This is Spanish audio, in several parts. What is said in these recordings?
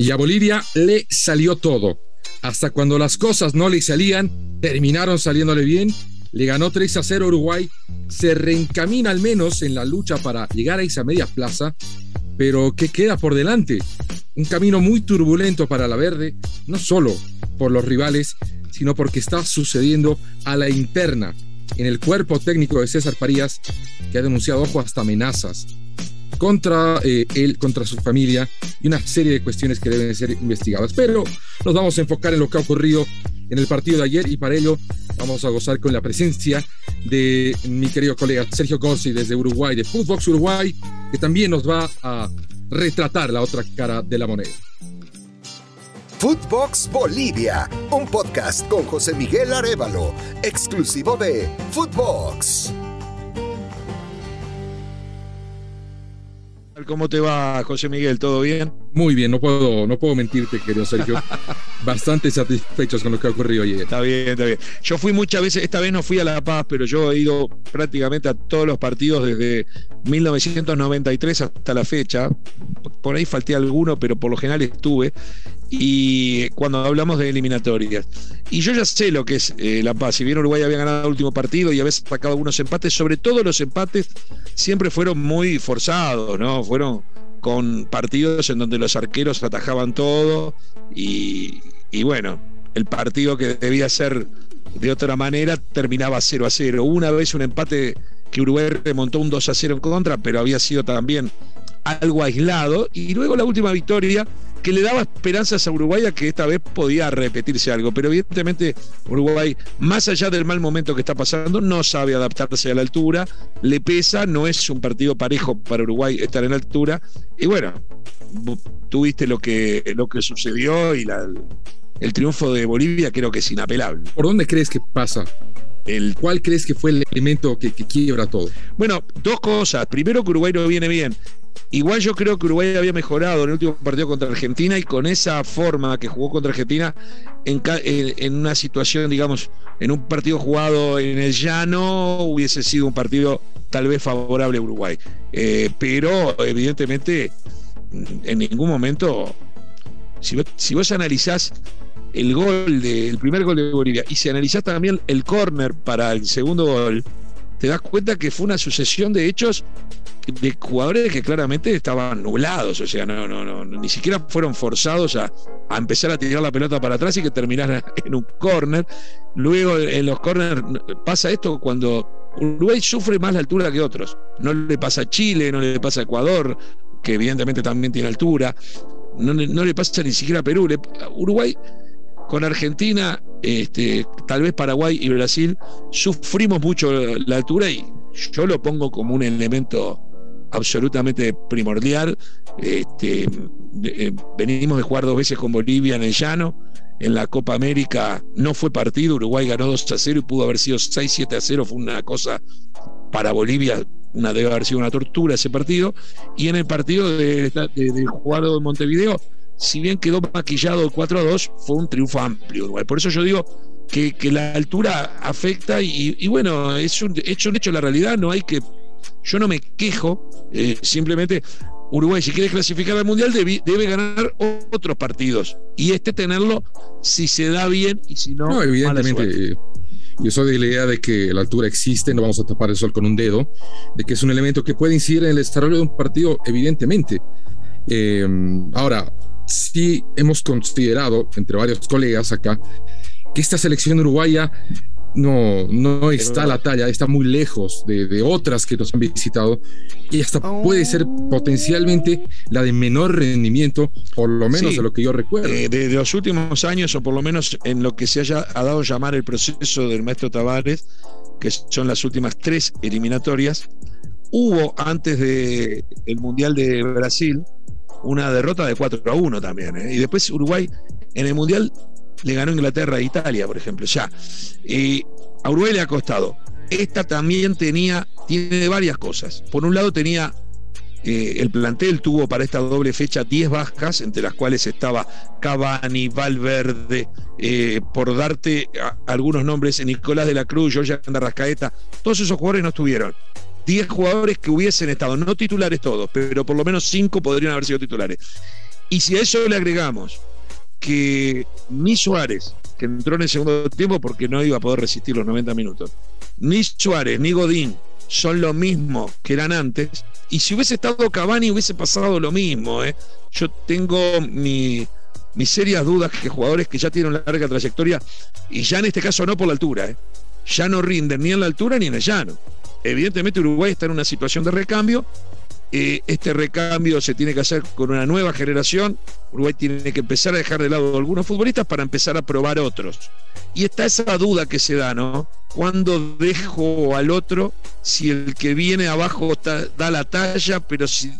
Y a Bolivia le salió todo. Hasta cuando las cosas no le salían, terminaron saliéndole bien. Le ganó 3 a 0 Uruguay. Se reencamina al menos en la lucha para llegar a esa media plaza. Pero ¿qué queda por delante? Un camino muy turbulento para la verde, no solo por los rivales, sino porque está sucediendo a la interna en el cuerpo técnico de César Parías, que ha denunciado, ojo, hasta amenazas contra eh, él, contra su familia y una serie de cuestiones que deben ser investigadas. Pero nos vamos a enfocar en lo que ha ocurrido en el partido de ayer y para ello vamos a gozar con la presencia de mi querido colega Sergio Gossi desde Uruguay, de Footbox Uruguay, que también nos va a retratar la otra cara de la moneda. Footbox Bolivia, un podcast con José Miguel Arevalo, exclusivo de Footbox. ¿Cómo te va, José Miguel? ¿Todo bien? Muy bien, no puedo, no puedo mentirte, querido Sergio. Bastante satisfechos con lo que ha ocurrido ayer. Está bien, está bien. Yo fui muchas veces, esta vez no fui a La Paz, pero yo he ido prácticamente a todos los partidos desde 1993 hasta la fecha. Por ahí falté alguno, pero por lo general estuve y cuando hablamos de eliminatorias. Y yo ya sé lo que es eh, La Paz. Si bien Uruguay había ganado el último partido y había sacado algunos empates, sobre todo los empates siempre fueron muy forzados, ¿no? Fueron con partidos en donde los arqueros atajaban todo y, y bueno, el partido que debía ser de otra manera terminaba 0 a 0. Una vez un empate que Uruguay remontó un 2 a 0 en contra, pero había sido también algo aislado. Y luego la última victoria que le daba esperanzas a Uruguay a que esta vez podía repetirse algo. Pero evidentemente Uruguay, más allá del mal momento que está pasando, no sabe adaptarse a la altura, le pesa, no es un partido parejo para Uruguay estar en altura. Y bueno, tuviste lo que, lo que sucedió y el triunfo de Bolivia creo que es inapelable. ¿Por dónde crees que pasa? El, ¿Cuál crees que fue el elemento que, que, quiebra todo? Bueno, dos cosas. Primero que Uruguay no viene bien. Igual yo creo que Uruguay había mejorado en el último partido contra Argentina y con esa forma que jugó contra Argentina en, una situación, digamos, en un partido jugado en el llano, hubiese sido un partido tal vez favorable a Uruguay. Eh, pero evidentemente en ningún momento, si vos, si analizás el gol, de, el primer gol de Bolivia y si analizás también el córner para el segundo gol, te das cuenta que fue una sucesión de hechos de jugadores que claramente estaban nublados, o sea, no, no, no, ni siquiera fueron forzados a, empezar a tirar la pelota para atrás y que terminaran en un córner. Luego en los córner pasa esto cuando Uruguay sufre más la altura que otros. No le pasa a Chile, no le pasa a Ecuador, que evidentemente también tiene altura. No, no le pasa ni siquiera a Perú. Uruguay con Argentina, este, tal vez Paraguay y Brasil, sufrimos mucho la altura y yo lo pongo como un elemento absolutamente primordial. Este, eh, venimos de jugar dos veces con Bolivia en el llano. En la Copa América no fue partido, Uruguay ganó 2 a 0 y pudo haber sido 6-7 a 0, fue una cosa para Bolivia, una debe haber sido una tortura ese partido. Y en el partido de, de, de jugar en Montevideo, si bien quedó maquillado el 4 a 2, fue un triunfo amplio Uruguay. Por eso yo digo que, la altura afecta y, bueno, es un, hecho un hecho la realidad, no hay que yo no me quejo, eh, simplemente Uruguay, si quiere clasificar al Mundial, debe, ganar otros partidos. Y este tenerlo si se da bien y si no. No, evidentemente. Eh, yo soy de la idea de que la altura existe, no vamos a tapar el sol con un dedo, de que es un elemento que puede incidir en el desarrollo de un partido, evidentemente. Eh, ahora, sí hemos considerado, entre varios colegas acá, que esta selección uruguaya no, no está a la talla, está muy lejos de, otras que nos han visitado y hasta puede ser oh. potencialmente la de menor rendimiento, por lo menos de lo que yo recuerdo. Eh, de, los últimos años, o por lo menos en lo que se haya ha dado llamar el proceso del maestro Tavares, que son las últimas tres eliminatorias, hubo antes del el Mundial de Brasil una derrota de 4 a 1 también. ¿eh? Y después Uruguay en el Mundial le ganó Inglaterra a Italia, por ejemplo, ya. y a Uruguay le ha costado. Esta también tenía, tiene varias cosas. Por un lado tenía, eh, el plantel tuvo para esta doble fecha 10 bajas, entre las cuales estaba Cavani, Valverde, eh, por darte algunos nombres, Nicolás de la Cruz, Jorge Rascaeta, todos esos jugadores no estuvieron. 10 jugadores que hubiesen estado, no titulares todos, pero por lo menos 5 podrían haber sido titulares. Y si a eso le agregamos que ni Suárez, que entró en el segundo tiempo porque no iba a poder resistir los 90 minutos, ni Suárez ni Godín son lo mismo que eran antes, y si hubiese estado Cavani hubiese pasado lo mismo. ¿eh? Yo tengo mi, mis serias dudas que jugadores que ya tienen larga trayectoria, y ya en este caso no por la altura, ¿eh? ya no rinden ni en la altura ni en el llano. Evidentemente Uruguay está en una situación de recambio. Eh, este recambio se tiene que hacer con una nueva generación. Uruguay tiene que empezar a dejar de lado algunos futbolistas para empezar a probar otros. Y está esa duda que se da, ¿no? ¿Cuándo dejo al otro si el que viene abajo da la talla, pero si...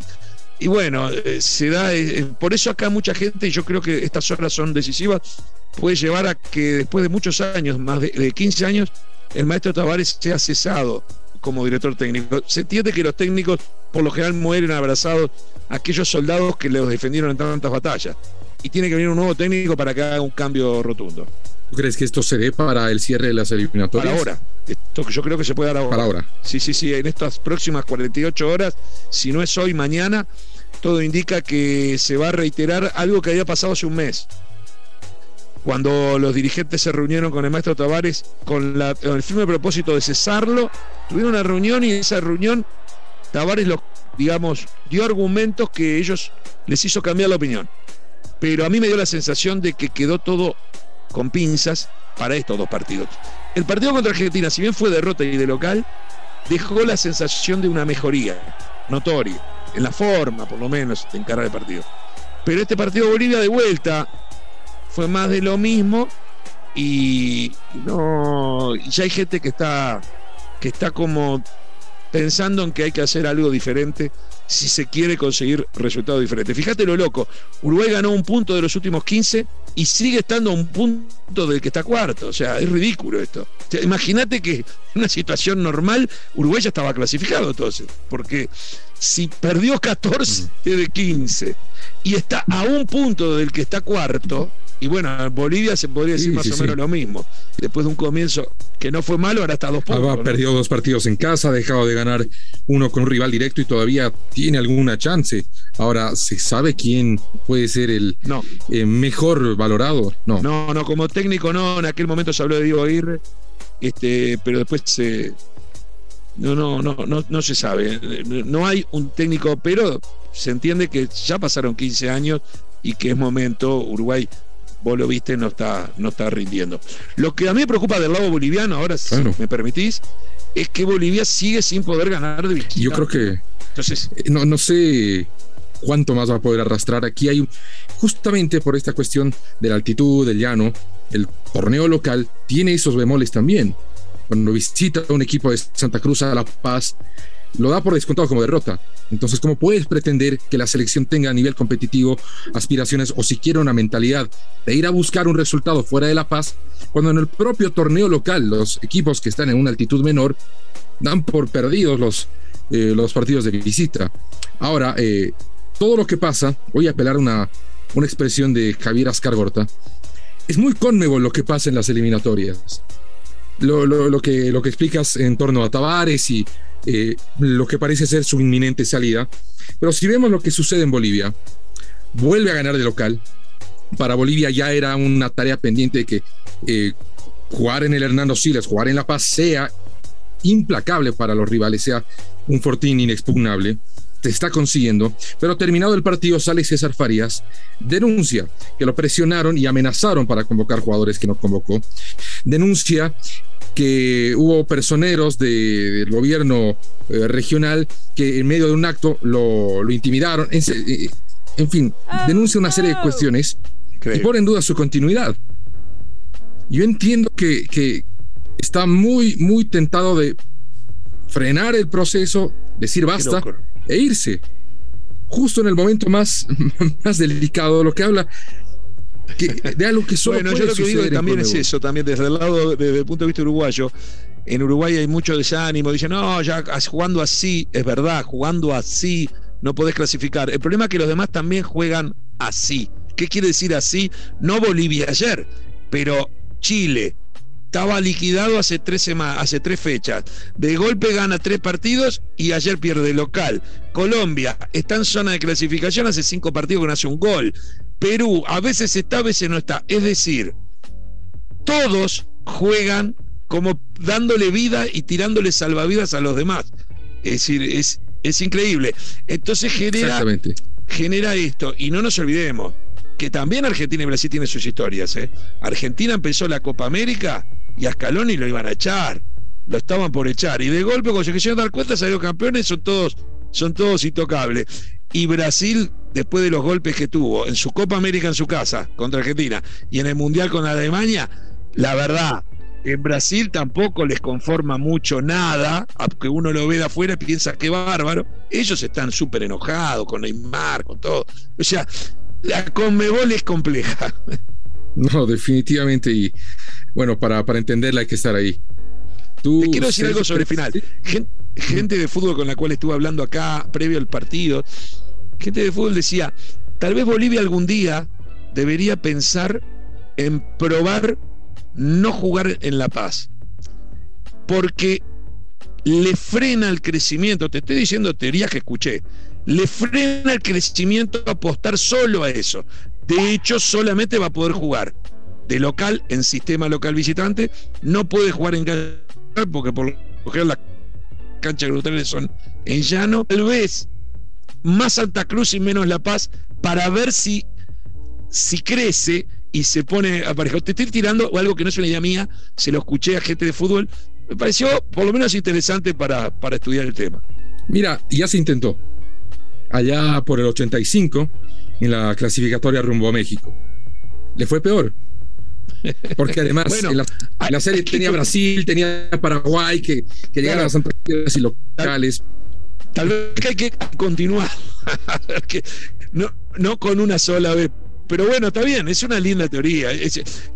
Y bueno, eh, se da... Eh, por eso acá mucha gente, y yo creo que estas horas son decisivas, puede llevar a que después de muchos años, más de, de 15 años, el maestro Tavares sea cesado como director técnico. Se entiende que los técnicos por lo general mueren abrazados a aquellos soldados que los defendieron en tantas batallas. Y tiene que venir un nuevo técnico para que haga un cambio rotundo. ¿Tú crees que esto se dé para el cierre de las eliminatorias? Para ahora. Esto yo creo que se puede dar ahora. Para ahora. Sí, sí, sí. En estas próximas 48 horas, si no es hoy, mañana, todo indica que se va a reiterar algo que había pasado hace un mes cuando los dirigentes se reunieron con el maestro Tavares con, el firme propósito de cesarlo, tuvieron una reunión y en esa reunión Tavares, lo, digamos, dio argumentos que ellos les hizo cambiar la opinión. Pero a mí me dio la sensación de que quedó todo con pinzas para estos dos partidos. El partido contra Argentina, si bien fue derrota y de local, dejó la sensación de una mejoría notoria, en la forma por lo menos de encarar el partido. Pero este partido Bolivia de vuelta, fue más de lo mismo y no ya hay gente que está que está como pensando en que hay que hacer algo diferente si se quiere conseguir resultados diferentes. Fíjate lo loco, Uruguay ganó un punto de los últimos 15 y sigue estando a un punto del que está cuarto, o sea, es ridículo esto. Imagínate que en una situación normal Uruguay ya estaba clasificado entonces, porque si perdió 14 de 15 y está a un punto del que está cuarto, y bueno, en Bolivia se podría decir más o menos lo mismo. Después de un comienzo que no fue malo, ahora está dos puntos. Ha perdido dos partidos en casa, ha dejado de ganar uno con un rival directo y todavía tiene alguna chance. Ahora, ¿se sabe quién puede ser el eh, mejor valorado? No. No, no, como técnico no. En aquel momento se habló de Diego Aguirre, este, pero después se. No, no, no, no, no se sabe. No hay un técnico, pero se entiende que ya pasaron 15 años y que es momento. Uruguay vos lo viste, no está, no está rindiendo. Lo que a mí me preocupa del lado boliviano, ahora si me permitís, es que Bolivia sigue sin poder ganar de visita. Yo creo que. Entonces, eh, no, no sé cuánto más va a poder arrastrar. Aquí hay, justamente por esta cuestión de la altitud, del llano, el torneo local tiene esos bemoles también. Cuando visita un equipo de Santa Cruz a La Paz, lo da por descontado como derrota. Entonces, ¿cómo puedes pretender que la selección tenga a nivel competitivo aspiraciones o siquiera una mentalidad de ir a buscar un resultado fuera de La Paz, cuando en el propio torneo local los equipos que están en una altitud menor dan por perdidos los, eh, los partidos de visita? Ahora, eh, todo lo que pasa, voy a apelar una, una expresión de Javier Ascargorta, es muy conmebol lo que pasa en las eliminatorias. Lo, lo, que, lo que explicas en torno a Tavares y eh, lo que parece ser su inminente salida. Pero si vemos lo que sucede en Bolivia, vuelve a ganar de local. Para Bolivia ya era una tarea pendiente que eh, jugar en el Hernando Siles, jugar en La Paz sea implacable para los rivales, sea un fortín inexpugnable. Se está consiguiendo, pero terminado el partido sale César Farías, denuncia que lo presionaron y amenazaron para convocar jugadores que no convocó, denuncia que hubo personeros del gobierno eh, regional que en medio de un acto lo, intimidaron. En, eh, fin, denuncia una serie de cuestiones y pone en duda su continuidad. Yo entiendo que, que está muy, muy tentado de frenar el proceso, decir basta e irse. Justo en el momento más, más delicado, lo que habla de algo que solo Bueno, yo lo que digo también es eso, también desde el lado, desde el punto de vista uruguayo. En Uruguay hay mucho desánimo, dicen, no, ya jugando así, es verdad, jugando así no podés clasificar. El problema es que los demás también juegan así. ¿Qué quiere decir así? No Bolivia ayer, pero Chile, estaba liquidado hace tres, hace tres fechas. De golpe gana tres partidos y ayer pierde local. Colombia está en zona de clasificación, hace cinco partidos que no hace un gol. Perú a veces está, a veces no está. Es decir, todos juegan como dándole vida y tirándole salvavidas a los demás. Es decir, es, es increíble. Entonces genera, genera esto. Y no nos olvidemos que también Argentina y Brasil tienen sus historias. ¿eh? Argentina empezó la Copa América y a Scaloni lo iban a echar. Lo estaban por echar. Y de golpe, cuando se quisieron dar cuenta, salieron campeones, son todos, son todos intocables. Y Brasil, después de los golpes que tuvo en su Copa América en su casa contra Argentina y en el Mundial con Alemania, la verdad, en Brasil tampoco les conforma mucho nada, aunque uno lo ve de afuera y piensa que bárbaro. Ellos están súper enojados con Neymar, con todo. O sea, la Conmebol es compleja. No, definitivamente. Y bueno, para, para entenderla hay que estar ahí. Tú, Te quiero decir algo sobre el final. Gente, de fútbol con la cual estuve hablando acá previo al partido, gente de fútbol decía, tal vez Bolivia algún día debería pensar en probar no jugar en La Paz. Porque le frena el crecimiento, te estoy diciendo teorías que escuché, le frena el crecimiento apostar solo a eso. De hecho, solamente va a poder jugar de local en sistema local visitante, no puede jugar en cancha porque por lo general las canchas son en llano. Tal vez más Santa Cruz y menos La Paz para ver si, si crece y se pone a pareja. Te estoy tirando algo que no es una idea mía, se lo escuché a gente de fútbol. Me pareció por lo menos interesante para, para estudiar el tema. Mira, ya se intentó. Allá por el 85, en la clasificatoria rumbo a México. Le fue peor. Porque además en, la, serie tenía Brasil, tenía Paraguay, que, que llegaron a las Antillas y locales. Tal vez hay que continuar. no, no con una sola vez. Pero bueno, está bien, es una linda teoría.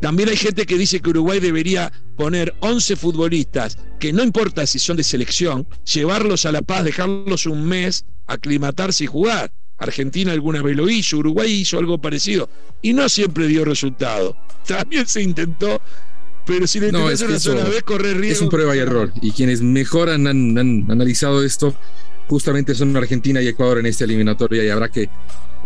también hay gente que dice que Uruguay debería poner 11 futbolistas, que no importa si son de selección, llevarlos a La Paz, dejarlos un mes, aclimatarse y jugar. Argentina alguna vez lo hizo, Uruguay hizo algo parecido y no siempre dio resultado. También se intentó, pero si le no, es una sola vez, correr riesgo. Es un prueba y error. Y quienes mejor han, analizado esto justamente son Argentina y Ecuador en esta eliminatoria y habrá que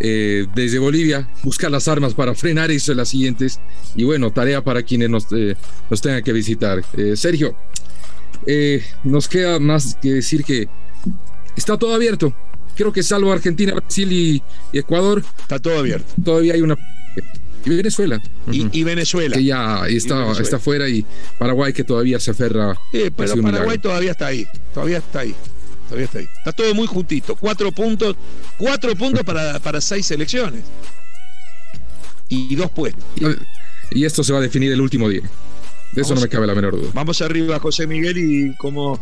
eh, desde Bolivia buscar las armas para frenar eso en las siguientes y bueno, tarea para quienes nos, eh, nos tengan que visitar. Eh, Sergio, nos queda más que decir que está todo abierto creo que salvo Argentina, Brasil y, Ecuador. Está todo abierto. Todavía hay una. Y Venezuela. y, Venezuela. Que ya está, está fuera y Paraguay que todavía se aferra. Sí, pero Paraguay todavía está ahí. Todavía está ahí. Todavía está ahí. Está todo muy juntito. Cuatro puntos. Cuatro puntos para, para seis selecciones. Y dos puestos. Y esto se va a definir el último día. De eso no me cabe la menor duda. Vamos arriba, José Miguel, y como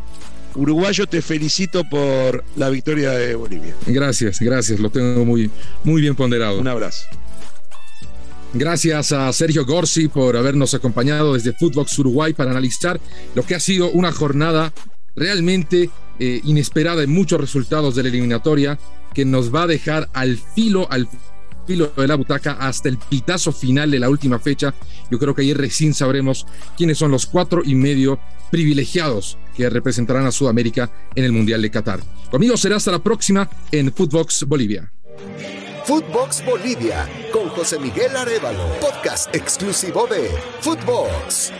uruguayo, te felicito por la victoria de Bolivia. Gracias, gracias, lo tengo muy, muy bien ponderado. Un abrazo. Gracias a Sergio Gorsi por habernos acompañado desde Footbox Uruguay para analizar lo que ha sido una jornada realmente eh, inesperada en muchos resultados de la eliminatoria que nos va a dejar al filo, al filo de la butaca hasta el pitazo final de la última fecha. Yo creo que ayer recién sabremos quiénes son los cuatro y medio privilegiados que representarán a Sudamérica en el Mundial de Qatar. Conmigo será hasta la próxima en Footbox Bolivia. Footbox Bolivia con José Miguel Arevalo, podcast exclusivo de Footbox.